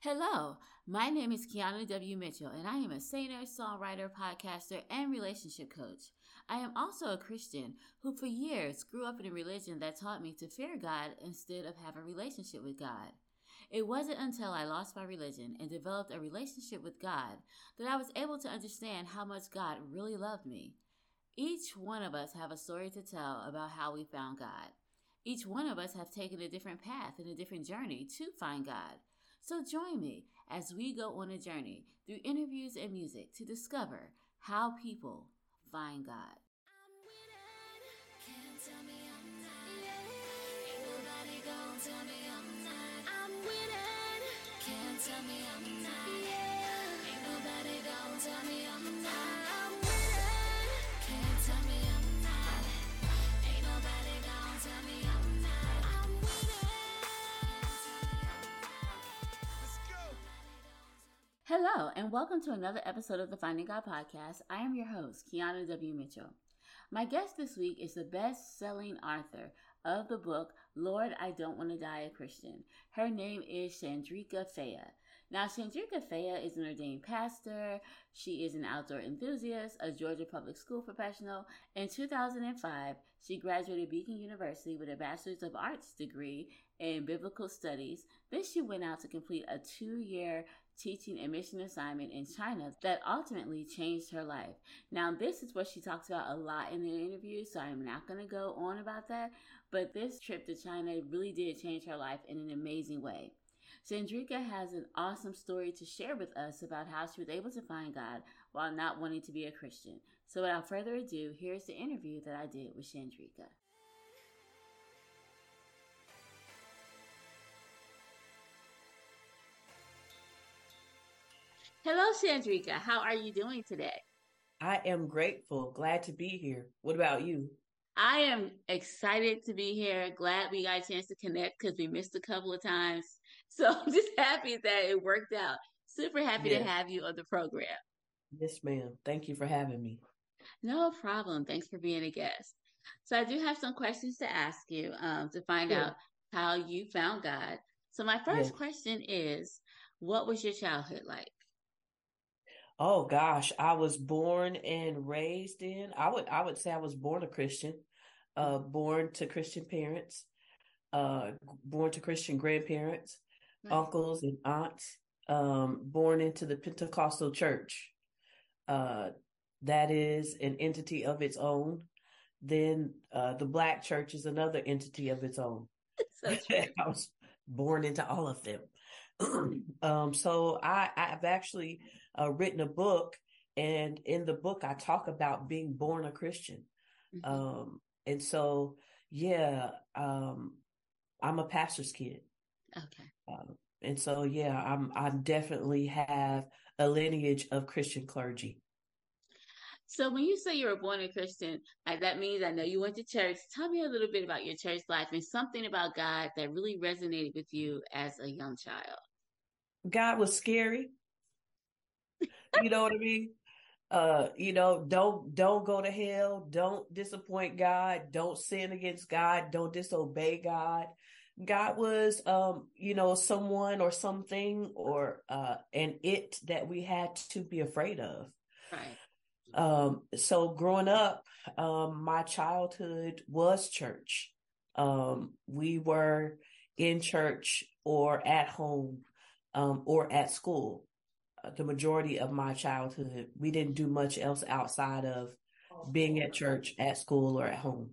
Hello, my name is Keana W. Mitchell, and I am a singer, songwriter, podcaster, and relationship coach. I am also a Christian who, for years, grew up in a religion that taught me to fear God instead of have a relationship with God. It wasn't until I lost my religion and developed a relationship with God that I was able to understand how much God really loved me. Each one of us have a story to tell about how we found God. Each one of us have taken a different path and a different journey to find God. So join me as we go on a journey through interviews and music to discover how people find God. tell me I'm not. Yeah. Ain't nobody tell me Hello, and welcome to another episode of the Finding God podcast. I am your host, Keana W. Mitchell. My guest this week is the best selling author of the book, Lord, I Don't Want to Die a Christian. Her name is Chandrika Phea. Now, Chandrika Phea is an ordained pastor. She is an outdoor enthusiast, a Georgia public school professional. In 2005, she graduated Beacon University with a Bachelor's of Arts degree in Biblical Studies. Then she went out to complete a two year teaching a mission assignment in China that ultimately changed her life. Now, this is what she talks about a lot in the interview, so I'm not going to go on about that, but this trip to China really did change her life in an amazing way. Chandrika has an awesome story to share with us about how she was able to find God while not wanting to be a Christian. So, without further ado, here's the interview that I did with Chandrika. Hello, Chandrika. How are you doing today? I am grateful. Glad to be here. What about you? I am excited to be here. Glad we got a chance to connect because we missed a couple of times. So I'm just happy that it worked out. Super happy yes. to have you on the program. Yes, ma'am. Thank you for having me. No problem. Thanks for being a guest. So I do have some questions to ask you um, to find sure. out how you found God. So my first yes. question is, what was your childhood like? Oh gosh, I was born and raised in. I would I would say I was born a Christian, uh, born to Christian parents, uh, born to Christian grandparents, uncles and aunts, um, born into the Pentecostal church. Uh, that is an entity of its own. Then uh, the Black church is another entity of its own. I was born into all of them. um, so I, I've actually uh, written a book, and in the book I talk about being born a Christian. Mm-hmm. Um, and so, yeah, um, I'm a pastor's kid. Okay. Um, and so, yeah, I'm I definitely have a lineage of Christian clergy. So when you say you were born a Christian, that means I know you went to church. Tell me a little bit about your church life and something about God that really resonated with you as a young child. God was scary. you know what I mean? Uh, you know, don't don't go to hell, don't disappoint God, don't sin against God, don't disobey God. God was um, you know, someone or something or uh an it that we had to be afraid of. Right. Um, so growing up, um, my childhood was church. Um, we were in church or at home um, or at school. Uh, the majority of my childhood, we didn't do much else outside of being at church, at school, or at home.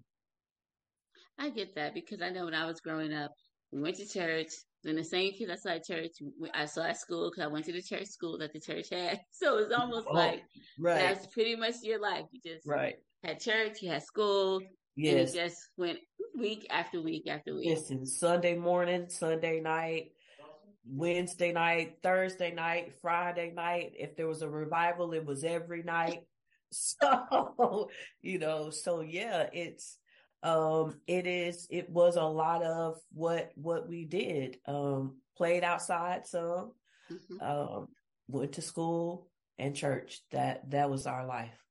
I get that because I know when I was growing up, we went to church. Then the same kids I saw at church, I saw at school because I went to the church school that the church had. So it's almost oh, like right. that's pretty much your life. You just right. had church, you had school, yes. and it just went week after week after week. Listen, Sunday morning, Sunday night, Wednesday night, Thursday night, Friday night. If there was a revival, it was every night. So, you know, so yeah, it's um it is it was a lot of what what we did. Um played outside some, mm-hmm. um went to school and church. That that was our life.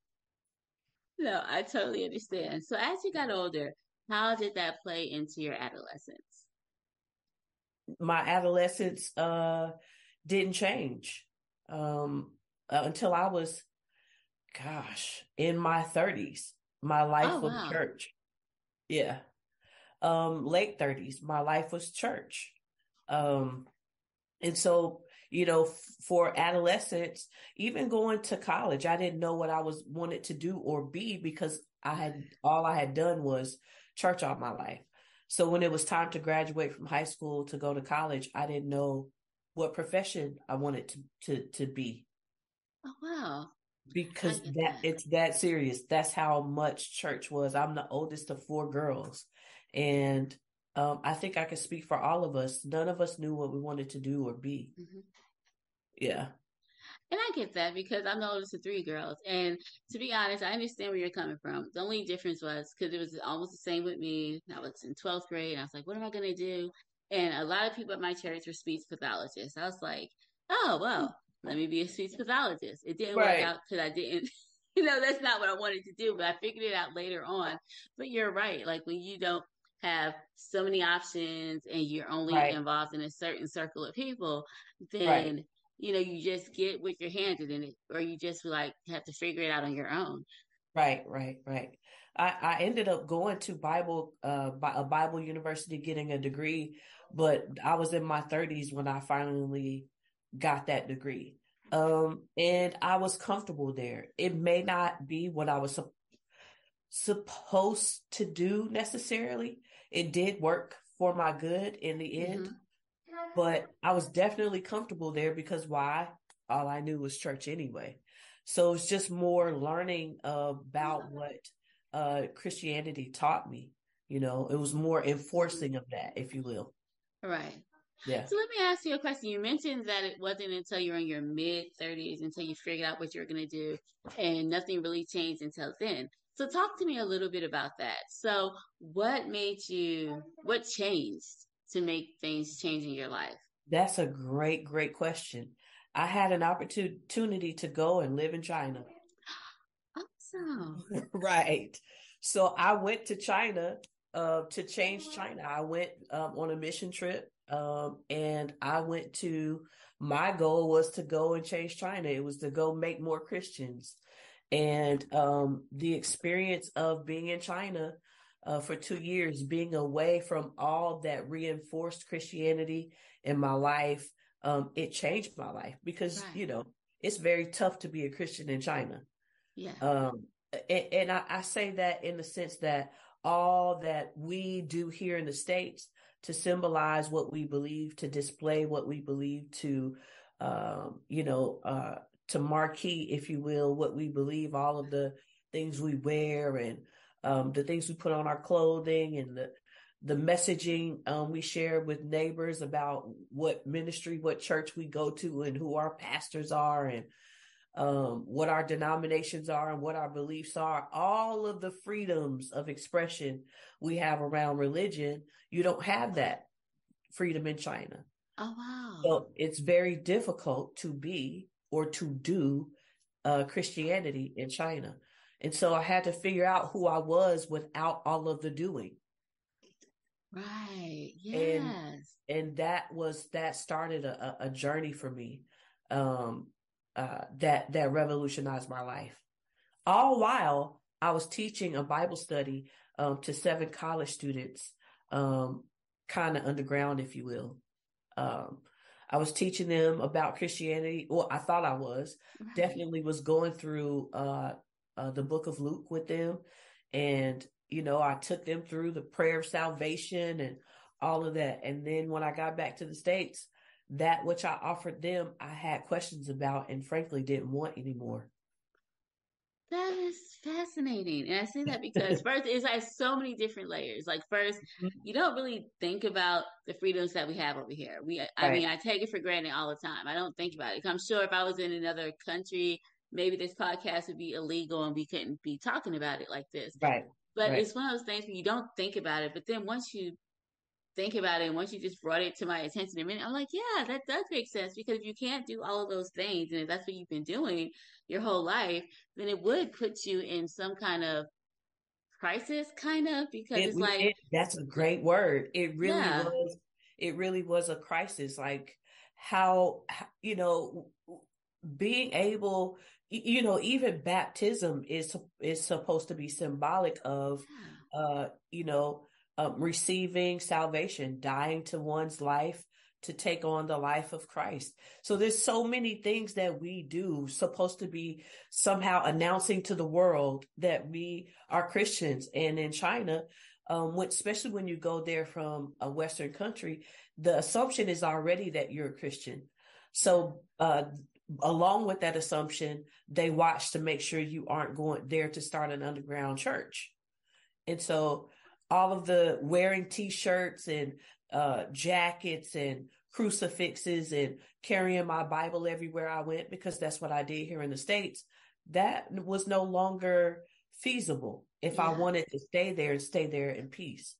No, I totally understand. So as you got older, how did that play into your adolescence? My adolescence, uh, didn't change um, uh, until I was, gosh, in my 30s. My life oh, was wow. church. Yeah. Um, late 30s, my life was church. Um, and so, you know, f- for adolescents, even going to college, I didn't know what I was wanted to do or be because I had all I had done was church all my life. So when it was time to graduate from high school to go to college, I didn't know what profession I wanted to to to be. Oh wow. Because that, that it's that serious. That's how much church was. I'm the oldest of four girls. And um, I think I can speak for all of us. None of us knew what we wanted to do or be. Mm-hmm. Yeah. And I get that because I'm the oldest of three girls. And to be honest, I understand where you're coming from. The only difference was because it was almost the same with me. I was in 12th grade and I was like, what am I going to do? And a lot of people at my church were speech pathologists. I was like, oh, well, let me be a speech pathologist. It didn't right. work out because I didn't, you know, that's not what I wanted to do, but I figured it out later on. But you're right. Like when you don't have so many options and you're only right. involved in a certain circle of people, then right you know, you just get with your handed in it, or you just like have to figure it out on your own. Right, right, right. I, I ended up going to Bible, uh, a Bible university, getting a degree, but I was in my thirties when I finally got that degree. Um, and I was comfortable there. It may not be what I was su- supposed to do necessarily. It did work for my good in the end. Mm-hmm but I was definitely comfortable there because why? All I knew was church anyway. So it's just more learning about what uh, Christianity taught me. You know, it was more enforcing of that, if you will. Right. Yeah. So let me ask you a question. You mentioned that it wasn't until you were in your mid 30s until you figured out what you were going to do, and nothing really changed until then. So talk to me a little bit about that. So what made you, what changed to make things change in your life? That's a great, great question. I had an opportunity to go and live in China. Awesome. right. So I went to China uh, to change China. I went um, on a mission trip um, and I went to, my goal was to go and change China. It was to go make more Christians. And um, the experience of being in China uh, for two years, being away from all that reinforced Christianity in my life, um, it changed my life because, right. you know, it's very tough to be a Christian in China. Yeah. Um, and, and I, I say that in the sense that all that we do here in the States to symbolize what we believe, to display what we believe, to, um, you know, uh, to marquee, if you will, what we believe, all of the things we wear and um, the things we put on our clothing and the the messaging um, we share with neighbors about what ministry, what church we go to, and who our pastors are, and um, what our denominations are, and what our beliefs are. All of the freedoms of expression we have around religion, you don't have that freedom in China. Oh wow! So it's very difficult to be or to do uh, Christianity in China. And so I had to figure out who I was without all of the doing. Right. Yes. And, and that was, that started a, a journey for me. Um, uh, that, that revolutionized my life. All while I was teaching a Bible study, um, to seven college students, um, kind of underground, if you will. Um, I was teaching them about Christianity. Well, I thought I was. Right. Definitely was going through uh, uh, the book of Luke with them. And, you know, I took them through the prayer of salvation and all of that. And then when I got back to the States, that which I offered them, I had questions about and frankly didn't want anymore. That is fascinating. And I say that because first it's like so many different layers. Like first, mm-hmm. you don't really think about the freedoms that we have over here. We I right. mean, I take it for granted all the time. I don't think about it. I'm sure if I was in another country maybe this podcast would be illegal and we couldn't be talking about it like this. Right. But right. it's one of those things where you don't think about it, but then once you think about it and once you just brought it to my attention a minute, I'm like, yeah, that does make sense because if you can't do all of those things and if that's what you've been doing your whole life, then it would put you in some kind of crisis kind of because it, it's like it, that's a great word. It really yeah. was it really was a crisis. Like how you know being able you know even baptism is is supposed to be symbolic of uh you know um, receiving salvation dying to one's life to take on the life of Christ. So there's so many things that we do supposed to be somehow announcing to the world that we are Christians. And in China, um, when, especially when you go there from a Western country, the assumption is already that you're a Christian. So, uh, along with that assumption, they watch to make sure you aren't going there to start an underground church. And so all of the wearing t-shirts and uh, jackets and crucifixes and carrying my Bible everywhere I went because that's what I did here in the States. That was no longer feasible if yeah. I wanted to stay there and stay there in peace.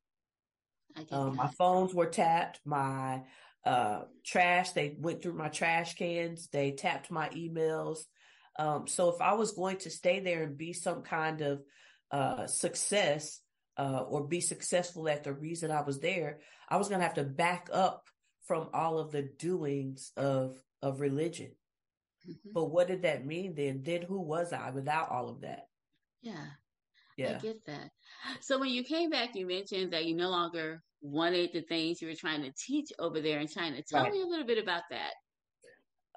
Um, my phones were tapped, my uh, trash, they went through my trash cans, they tapped my emails. Um, so if I was going to stay there and be some kind of uh, success, uh, or be successful at the reason I was there, I was going to have to back up from all of the doings of of religion. Mm-hmm. But what did that mean then? Then who was I without all of that? Yeah. Yeah. I get that. So when you came back, you mentioned that you no longer wanted the things you were trying to teach over there in China. Tell right. me a little bit about that.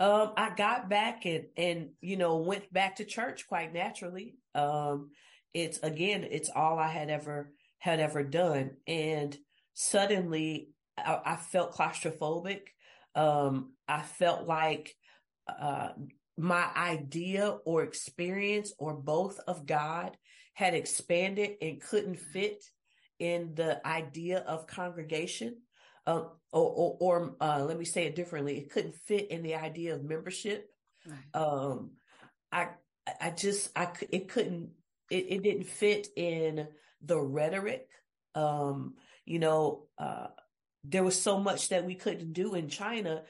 Um, I got back and and you know went back to church quite naturally. Um, it's again, it's all I had ever had ever done, and suddenly I, I felt claustrophobic. Um, I felt like uh, my idea or experience or both of God had expanded and couldn't fit in the idea of congregation. Uh, or, or, or uh, let me say it differently. It couldn't fit in the idea of membership. Right. Um, I, I just, I, it couldn't, it, it didn't fit in the rhetoric. Um, you know, uh, there was so much that we couldn't do in China.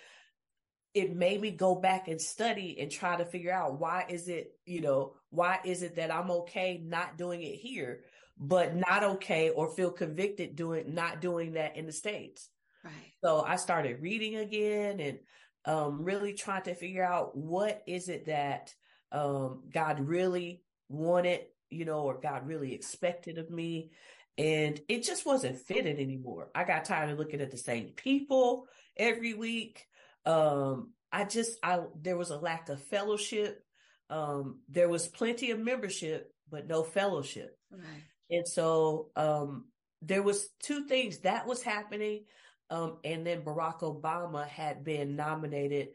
It made me go back and study and try to figure out why is it, you know, why is it that I'm okay not doing it here, but not okay or feel convicted doing not doing that in the States. Right. So I started reading again and um, really trying to figure out what is it that um, God really wanted you know, or God really expected of me. And it just wasn't fitting anymore. I got tired of looking at the same people every week. Um, I just, I, there was a lack of fellowship. Um, there was plenty of membership, but no fellowship. Right. And so, um, there was two things that was happening. Um, and then Barack Obama had been nominated,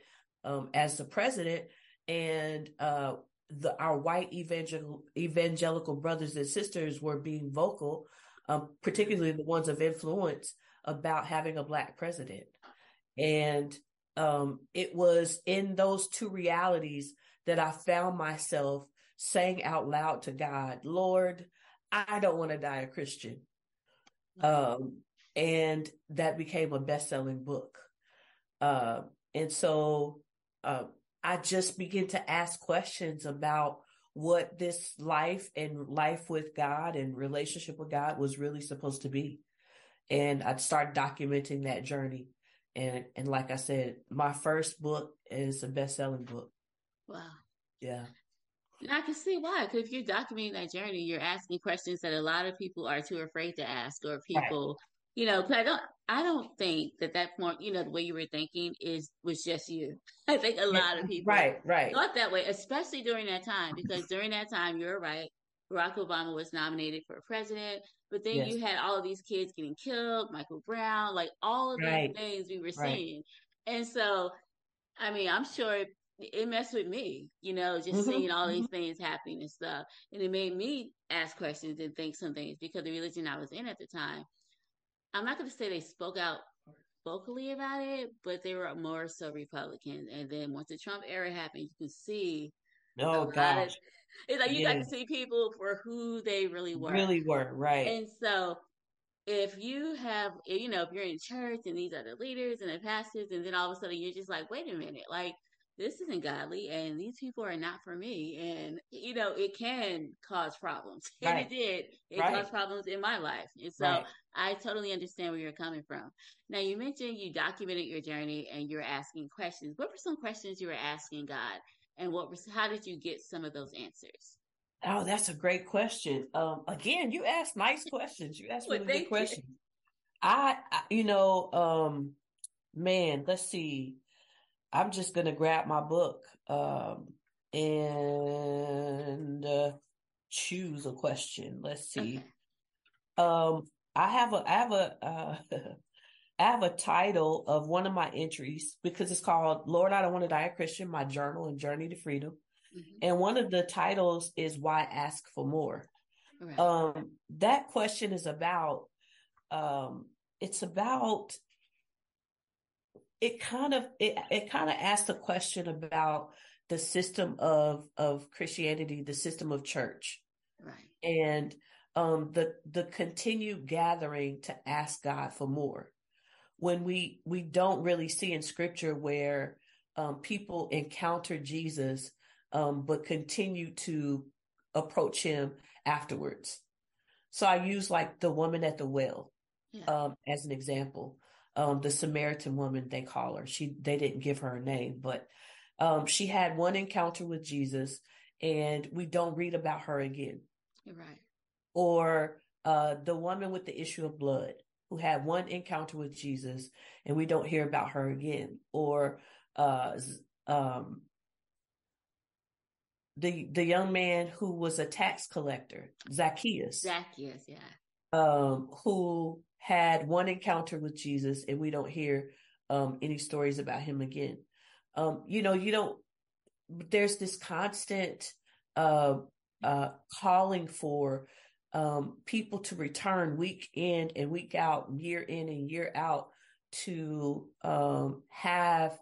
um, as the president. And, uh, the our white evangelical brothers and sisters were being vocal, um, particularly the ones of influence, about having a black president, and um, it was in those two realities that I found myself saying out loud to God, "Lord, I don't want to die a Christian," um, and that became a best-selling book, uh, and so. Uh, I just begin to ask questions about what this life and life with God and relationship with God was really supposed to be. And I started documenting that journey. And, and like I said, my first book is a best selling book. Wow. Yeah. And I can see why, because if you're documenting that journey, you're asking questions that a lot of people are too afraid to ask, or people right you know, Because I don't, I don't think that that point, you know, the way you were thinking is was just you. I think a lot of people, right, right, thought that way, especially during that time, because during that time, you're right. Barack Obama was nominated for president, but then yes. you had all of these kids getting killed, Michael Brown, like all of right. these things we were right. seeing, and so, I mean, I'm sure it, messed with me, you know, just mm-hmm. seeing all these mm-hmm. things happening and stuff, and it made me ask questions and think some things because the religion I was in at the time I'm not going to say they spoke out vocally about it, but they were more so Republican. And then once the Trump era happened, you can see. Oh gosh. Of, it's like you yeah. got to see people for who they really were. Really were, right. And so if you have, you know, if you're in church and these are the leaders and the pastors, and then all of a sudden you're just like, wait a minute, like this isn't godly and these people are not for me. And, you know, it can cause problems. And Right. it did. It Right. caused problems in my life. And so Right. I totally understand where you're coming from. Now, you mentioned you documented your journey and you're asking questions. What were some questions you were asking God? And what was, how did you get some of those answers? Oh, that's a great question. Um, again, you asked nice questions. You asked really thank good questions. I, I, you know, um, man, let's see. I'm just gonna grab my book, um, and uh, choose a question. Let's see. Okay. Um, I have a, I have a, uh, I have a title of one of my entries because it's called "Lord, I Don't Want to Die a Christian: My Journal and Journey to Freedom." Mhm. And one of the titles is "Why Ask for More." Right. Um, that question is about, um, it's about, it kind of, it, it kind of asks a question about the system of, of Christianity, the system of church right. and, um, the, the continued gathering to ask God for more. When we, we don't really see in scripture where, um, people encounter Jesus, um, but continue to approach him afterwards. So I use like the woman at the well Yeah. um, as an example. Um, the Samaritan woman, they call her. She they didn't give her a name, but um, she had one encounter with Jesus, and we don't read about her again. You're right. Or uh, the woman with the issue of blood, who had one encounter with Jesus, and we don't hear about her again. Or uh, um, the the young man who was a tax collector, Zacchaeus Zacchaeus, yeah. um, who had one encounter with Jesus, and we don't hear um, any stories about him again. Um, you know, you don't. There's this constant uh, uh, calling for um, people to return week in and week out, year in and year out, to um, have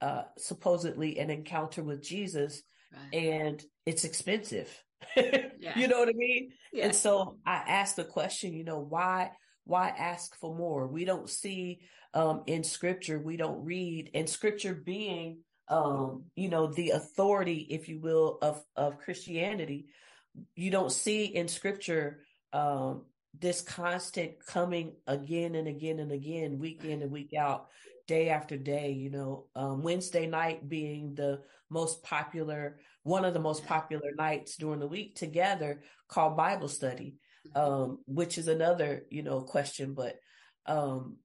uh, supposedly an encounter with Jesus, Right. and it's expensive. Yeah. You know what I mean? yeah. And so I asked the question, you know, why why ask for more? We don't see um in scripture, we don't read and scripture being um, you know, the authority, if you will, of of Christianity, you don't see in scripture um this constant coming again and again and again, week in and week out, day after day, you know, um Wednesday night being the most popular one of the most popular nights during the week together called Bible study, um, which is another, you know, question, but, um,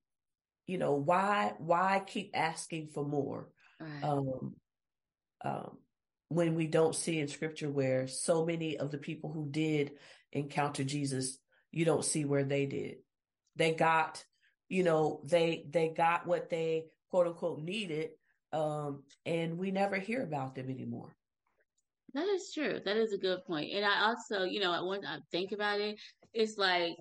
you know, why, why keep asking for more? right. Um, um, when we don't see in scripture where so many of the people who did encounter Jesus, you don't see where they did. They got, you know, they, they got what they quote unquote needed. Um, and we never hear about them anymore. That is true. That is a good point. And I also, you know, when I think about it, it's like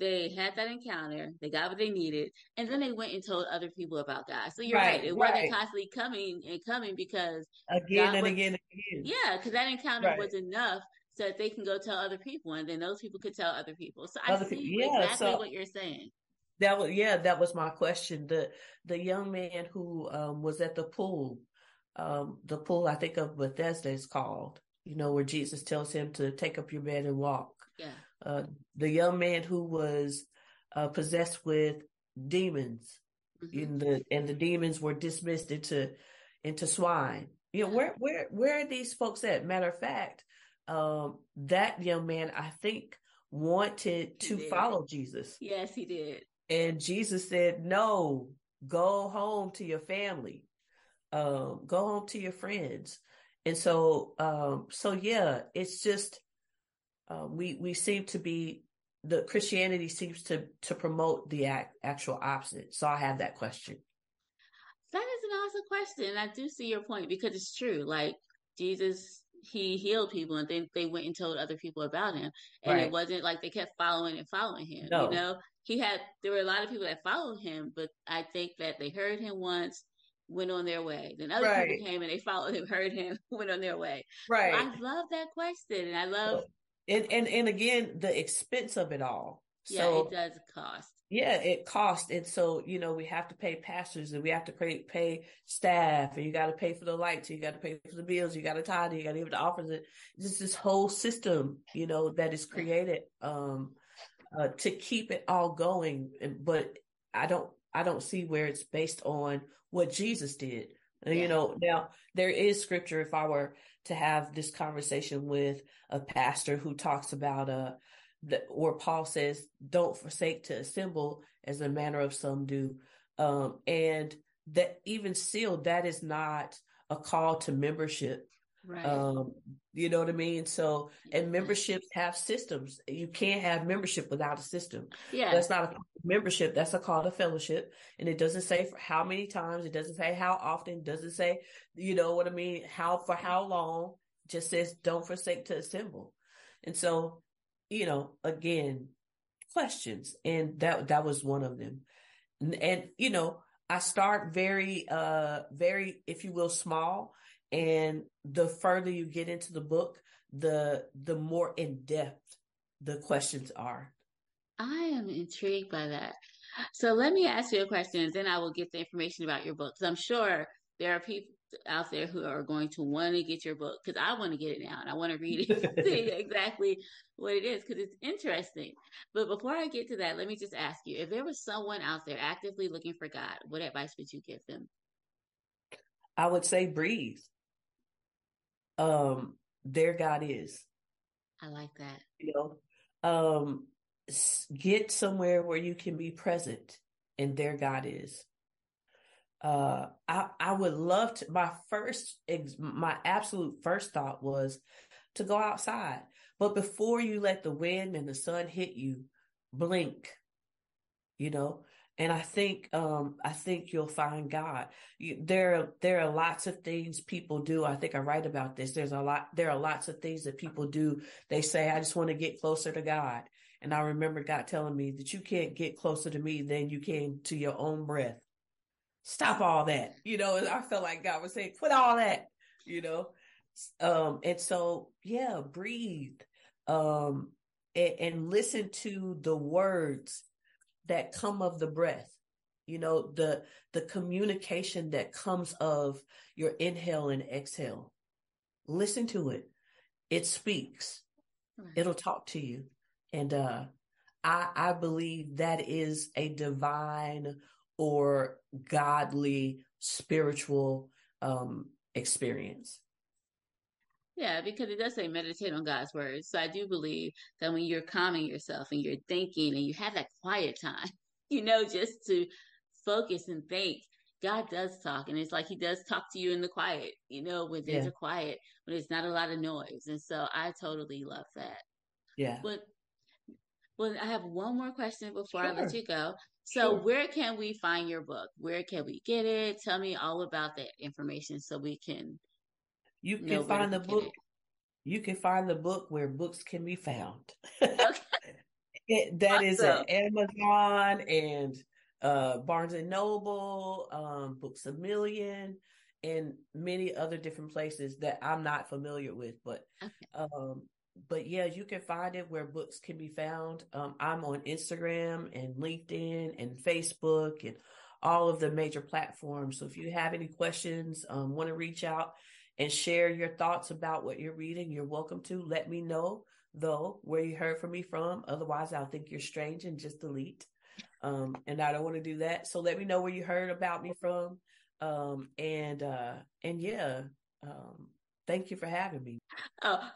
they had that encounter, they got what they needed, and then they went and told other people about God. So you're right. Right, It right. wasn't constantly coming and coming because, Again God and was- again and again. yeah, because that encounter Right. was enough so that they can go tell other people, and then those people could tell other people. So I Other see people- yeah, exactly so- what you're saying. That was yeah, that was my question. The the young man who um was at the pool, um, the pool I think of Bethesda is called, you know, where Jesus tells him to take up your bed and walk. Yeah. Uh the young man who was uh possessed with demons, Mhm. in the and the demons were dismissed into into swine. You know, where where where are these folks at? Matter of fact, um that young man I think wanted He to did. follow Jesus. Yes, he did. And Jesus said, No, go home to your family. Um, go home to your friends. And so um, so yeah, it's just uh, we we seem to be the Christianity seems to to promote the act, actual opposite. So I have that question. That is an awesome question. I do see your point because it's true. Like Jesus, he healed people and then they went and told other people about him. And Right. it wasn't like they kept following and following him. No. You know, he had, there were a lot of people that followed him, but I think that they heard him once, went on their way. Then other Right. people came and they followed him, heard him, went on their way. Right. I love that question. And I love, and and and again, the expense of it all. yeah, So it does cost. Yeah, it costs. And so, you know, we have to pay pastors and we have to pay, pay staff and you got to pay for the lights. You got to pay for the bills. You got to tithe. You got to give the offers. It. Just this whole system, you know, that is created, um, uh, to keep it all going. But I don't, I don't see where it's based on what Jesus did. Yeah. You know, now there is scripture. If I were to have this conversation with a pastor who talks about, uh, the, or Paul says, don't forsake to assemble as a manner of some do. Um, and that even still, that is not a call to membership. Right. Um, you know what I mean? So, and memberships have systems. You can't have membership without a system. Yeah. That's not a membership. That's a call to fellowship. And it doesn't say for how many times. It doesn't say how often. It doesn't say, you know what I mean? How, for how long. It just says don't forsake to assemble. And so, you know, again, questions. And that, that was one of them. And, and you know, I start very, uh, very, if you will, small and the further you get into the book, the the more in depth the questions are. I am intrigued by that. So let me ask you a question, and then I will get the information about your book. Because I'm sure there are people out there who are going to want to get your book because I want to get it now and I want to read it, see exactly what it is because it's interesting. But before I get to that, let me just ask you: if there was someone out there actively looking for God, what advice would you give them? I would say breathe um their God is. I like that. You know, um get somewhere where you can be present and their God is. Uh I I would love to my first my absolute first thought was to go outside. But before you let the wind and the sun hit you, blink. You know, and I think um, I think you'll find God. You, there there are lots of things people do. I think I write about this. There's a lot. There are lots of things that people do. They say, "I just want to get closer to God." And I remember God telling me that you can't get closer to me than you can to your own breath. Stop all that. You know, and I felt like God was saying, "Quit all that." You know, um, and so yeah, breathe, um, and, and listen to the words that come of the breath you know the the communication that comes of your inhale and exhale. Listen to it. It speaks. It'll talk to you. And uh i i believe that is a divine or godly spiritual um experience yeah, because it does say meditate on God's word. So I do believe that when you're calming yourself and you're thinking and you have that quiet time, you know, just to focus and think, God does talk. And it's like He does talk to you in the quiet, you know, when things yeah. are quiet, when there's not a lot of noise. And so I totally love that. Yeah. But well, I have one more question before sure. I let you go. So, sure. where can we find your book? Where can we get it? Tell me all about that information so we can you can find the book. You can find the book where books can be found. Okay. it, that awesome. is at Amazon and uh, Barnes and Noble, um, Books a Million, and many other different places that I'm not familiar with. But okay. um, but yeah, you can find it where books can be found. Um, I'm on Instagram and LinkedIn and Facebook and all of the major platforms. So if you have any questions, um, want to reach out, and share your thoughts about what you're reading, you're welcome to. Let me know though where you heard from me from. Otherwise, I'll think you're strange and just delete. Um, and I don't want to do that. So let me know where you heard about me from. Um, and uh, and yeah, um, thank you for having me. Oh,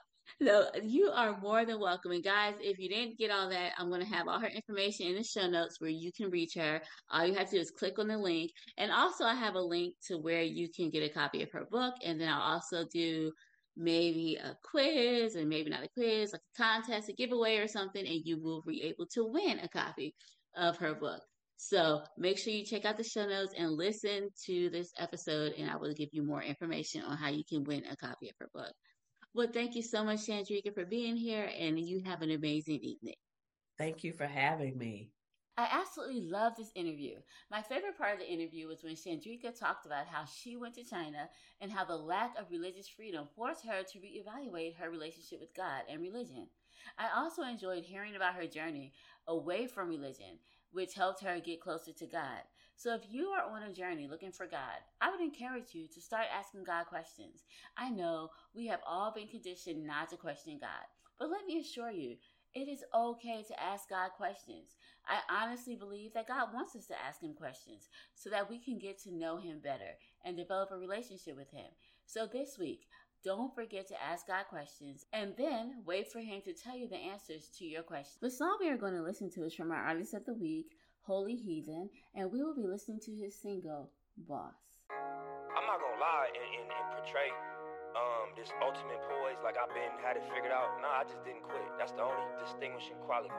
so you are more than welcome. And guys, if you didn't get all that, I'm going to have all her information in the show notes where you can reach her. All you have to do is click on the link. And also, I have a link to where you can get a copy of her book. And then I'll also do maybe a quiz and maybe not a quiz, like a contest, a giveaway or something, and you will be able to win a copy of her book. So make sure you check out the show notes and listen to this episode, and I will give you more information on how you can win a copy of her book. Well, thank you so much, Chandrika, for being here, and you have an amazing evening. Thank you for having me. I absolutely love this interview. My favorite part of the interview was when Chandrika talked about how she went to China and how the lack of religious freedom forced her to reevaluate her relationship with God and religion. I also enjoyed hearing about her journey away from religion, which helped her get closer to God. So if you are on a journey looking for God, I would encourage you to start asking God questions. I know we have all been conditioned not to question God, but let me assure you, it is okay to ask God questions. I honestly believe that God wants us to ask Him questions so that we can get to know Him better and develop a relationship with Him. So this week, don't forget to ask God questions and then wait for Him to tell you the answers to your questions. The song we are going to listen to is from our Artist of the Week, Holy Heathen, and we will be listening to his single, Boss. I'm not gonna lie and, and, and portray um, this ultimate poise like I've been had it figured out. Nah, I just didn't quit. That's the only distinguishing quality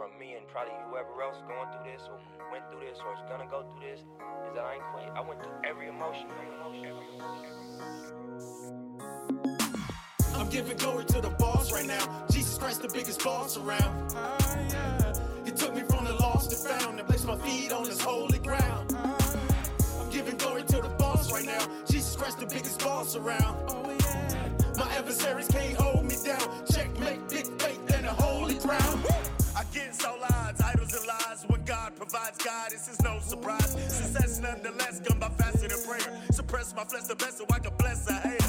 from me and probably whoever else going through this or went through this or is gonna go through this is that I ain't quit. I went through every emotion, every emotion, every emotion. I'm giving glory to the boss right now. Jesus Christ, the biggest boss around. He took me from the lost to found and placed my feet on this holy ground. I'm giving glory to the boss right now. Jesus Christ, the biggest boss around. My adversaries can't hold me down. Checkmate, big faith, and a holy crown. Against all odds, idols and lies. When God provides guidance, it's no surprise. Success nonetheless, come by fasting and prayer. Suppress my flesh the best so I can bless the hater.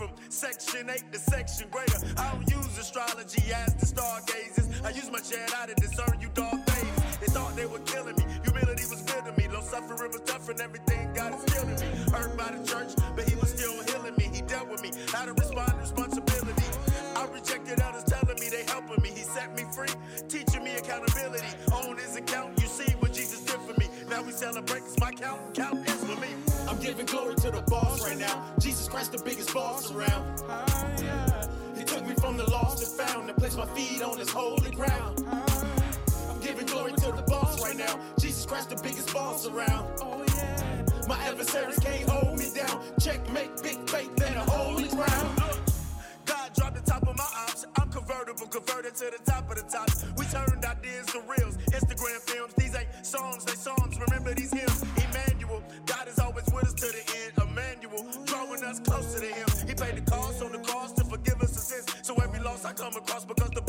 From section 8 to section greater. I don't use astrology as the stargazers. I use my Jedi to discern you dog days. They thought they were killing me. Humility was building me. Long suffering was tough and everything God is killing me. Hurt by the church, but he was still healing me. He dealt with me. How to respond to responsibility. I rejected others telling me they helping me. He set me free, teaching me accountability. On his account, you see what Jesus did for me. Now we celebrate cause my count, count is for me. Giving glory to the boss right now. Jesus Christ, the biggest boss around. He took me from the lost to found and placed my feet on this holy ground. I'm giving glory to the boss right now. Jesus Christ, the biggest boss around. My adversaries can't hold me down. Checkmate, big faith, and a holy crown. God dropped the top of my ops. I'm convertible, converted to the top of the top. We turned ideas to reels. Instagram films, these ain't songs, they songs. Remember these hymns. Emmanuel, God is always to the end. Emmanuel, drawing us closer to Him. He paid the cost on the cross to forgive us of sins. So every loss I come across because the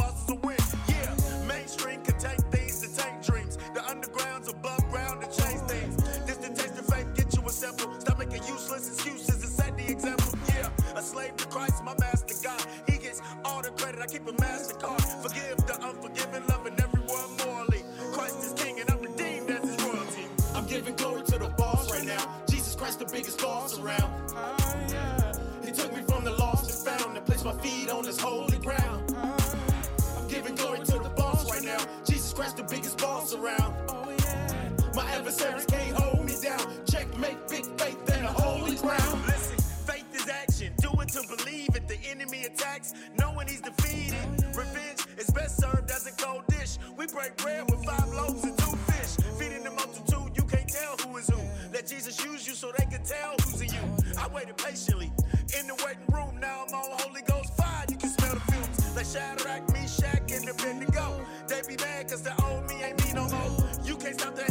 adversaries can't hold me down. Checkmate, big faith, and a holy crown. Listen, faith is action. Do it to believe it. The enemy attacks, knowing he's defeated. Revenge is best served as a cold dish. We break bread with five loaves and two fish. Feeding the multitude, you can't tell who is who. Let Jesus use you so they can tell who's in you. I waited patiently in the waiting room. Now I'm on Holy Ghost fire. You can smell the fumes. Like Shadrach, Meshach, and Abednego. They be mad cause the old me ain't me no more. You can't stop the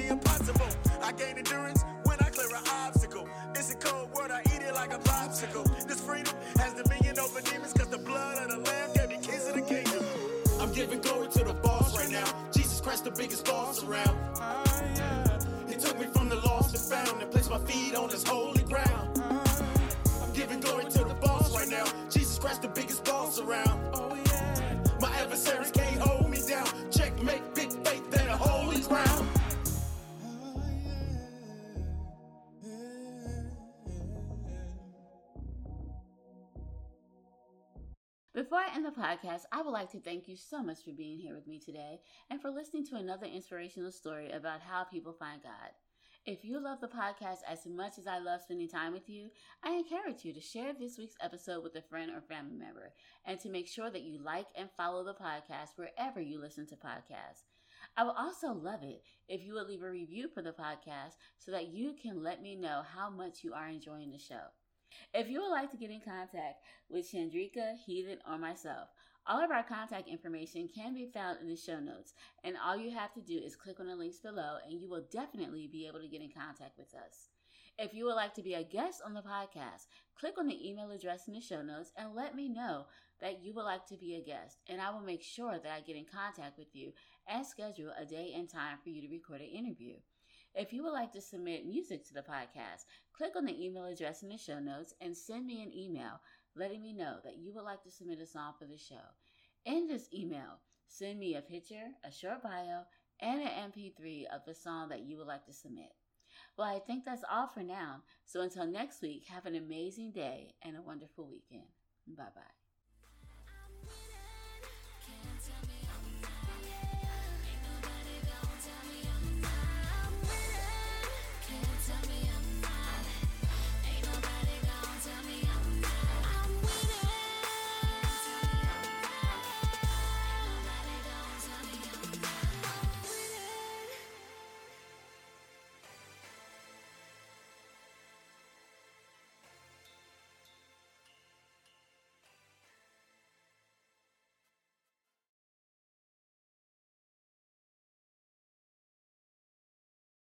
the impossible. I gain endurance when I clear an obstacle. It's a cold word, I eat it like a popsicle. This freedom has dominion over demons cause the blood of the lamb gave me keys of the kingdom. I'm giving glory to the boss right now. Jesus Christ, the biggest boss around. He took me from the lost to found and placed my feet on this holy Before I end the podcast, I would like to thank you so much for being here with me today and for listening to another inspirational story about how people find God. If you love the podcast as much as I love spending time with you, I encourage you to share this week's episode with a friend or family member and to make sure that you like and follow the podcast wherever you listen to podcasts. I would also love it if you would leave a review for the podcast so that you can let me know how much you are enjoying the show. If you would like to get in contact with Chandrika, Heathen, or myself, all of our contact information can be found in the show notes, and all you have to do is click on the links below, and you will definitely be able to get in contact with us. If you would like to be a guest on the podcast, click on the email address in the show notes and let me know that you would like to be a guest, and I will make sure that I get in contact with you and schedule a day and time for you to record an interview. If you would like to submit music to the podcast, click on the email address in the show notes and send me an email letting me know that you would like to submit a song for the show. In this email, send me a picture, a short bio, and an MP3 of the song that you would like to submit. Well, I think that's all for now. So until next week, have an amazing day and a wonderful weekend. Bye bye.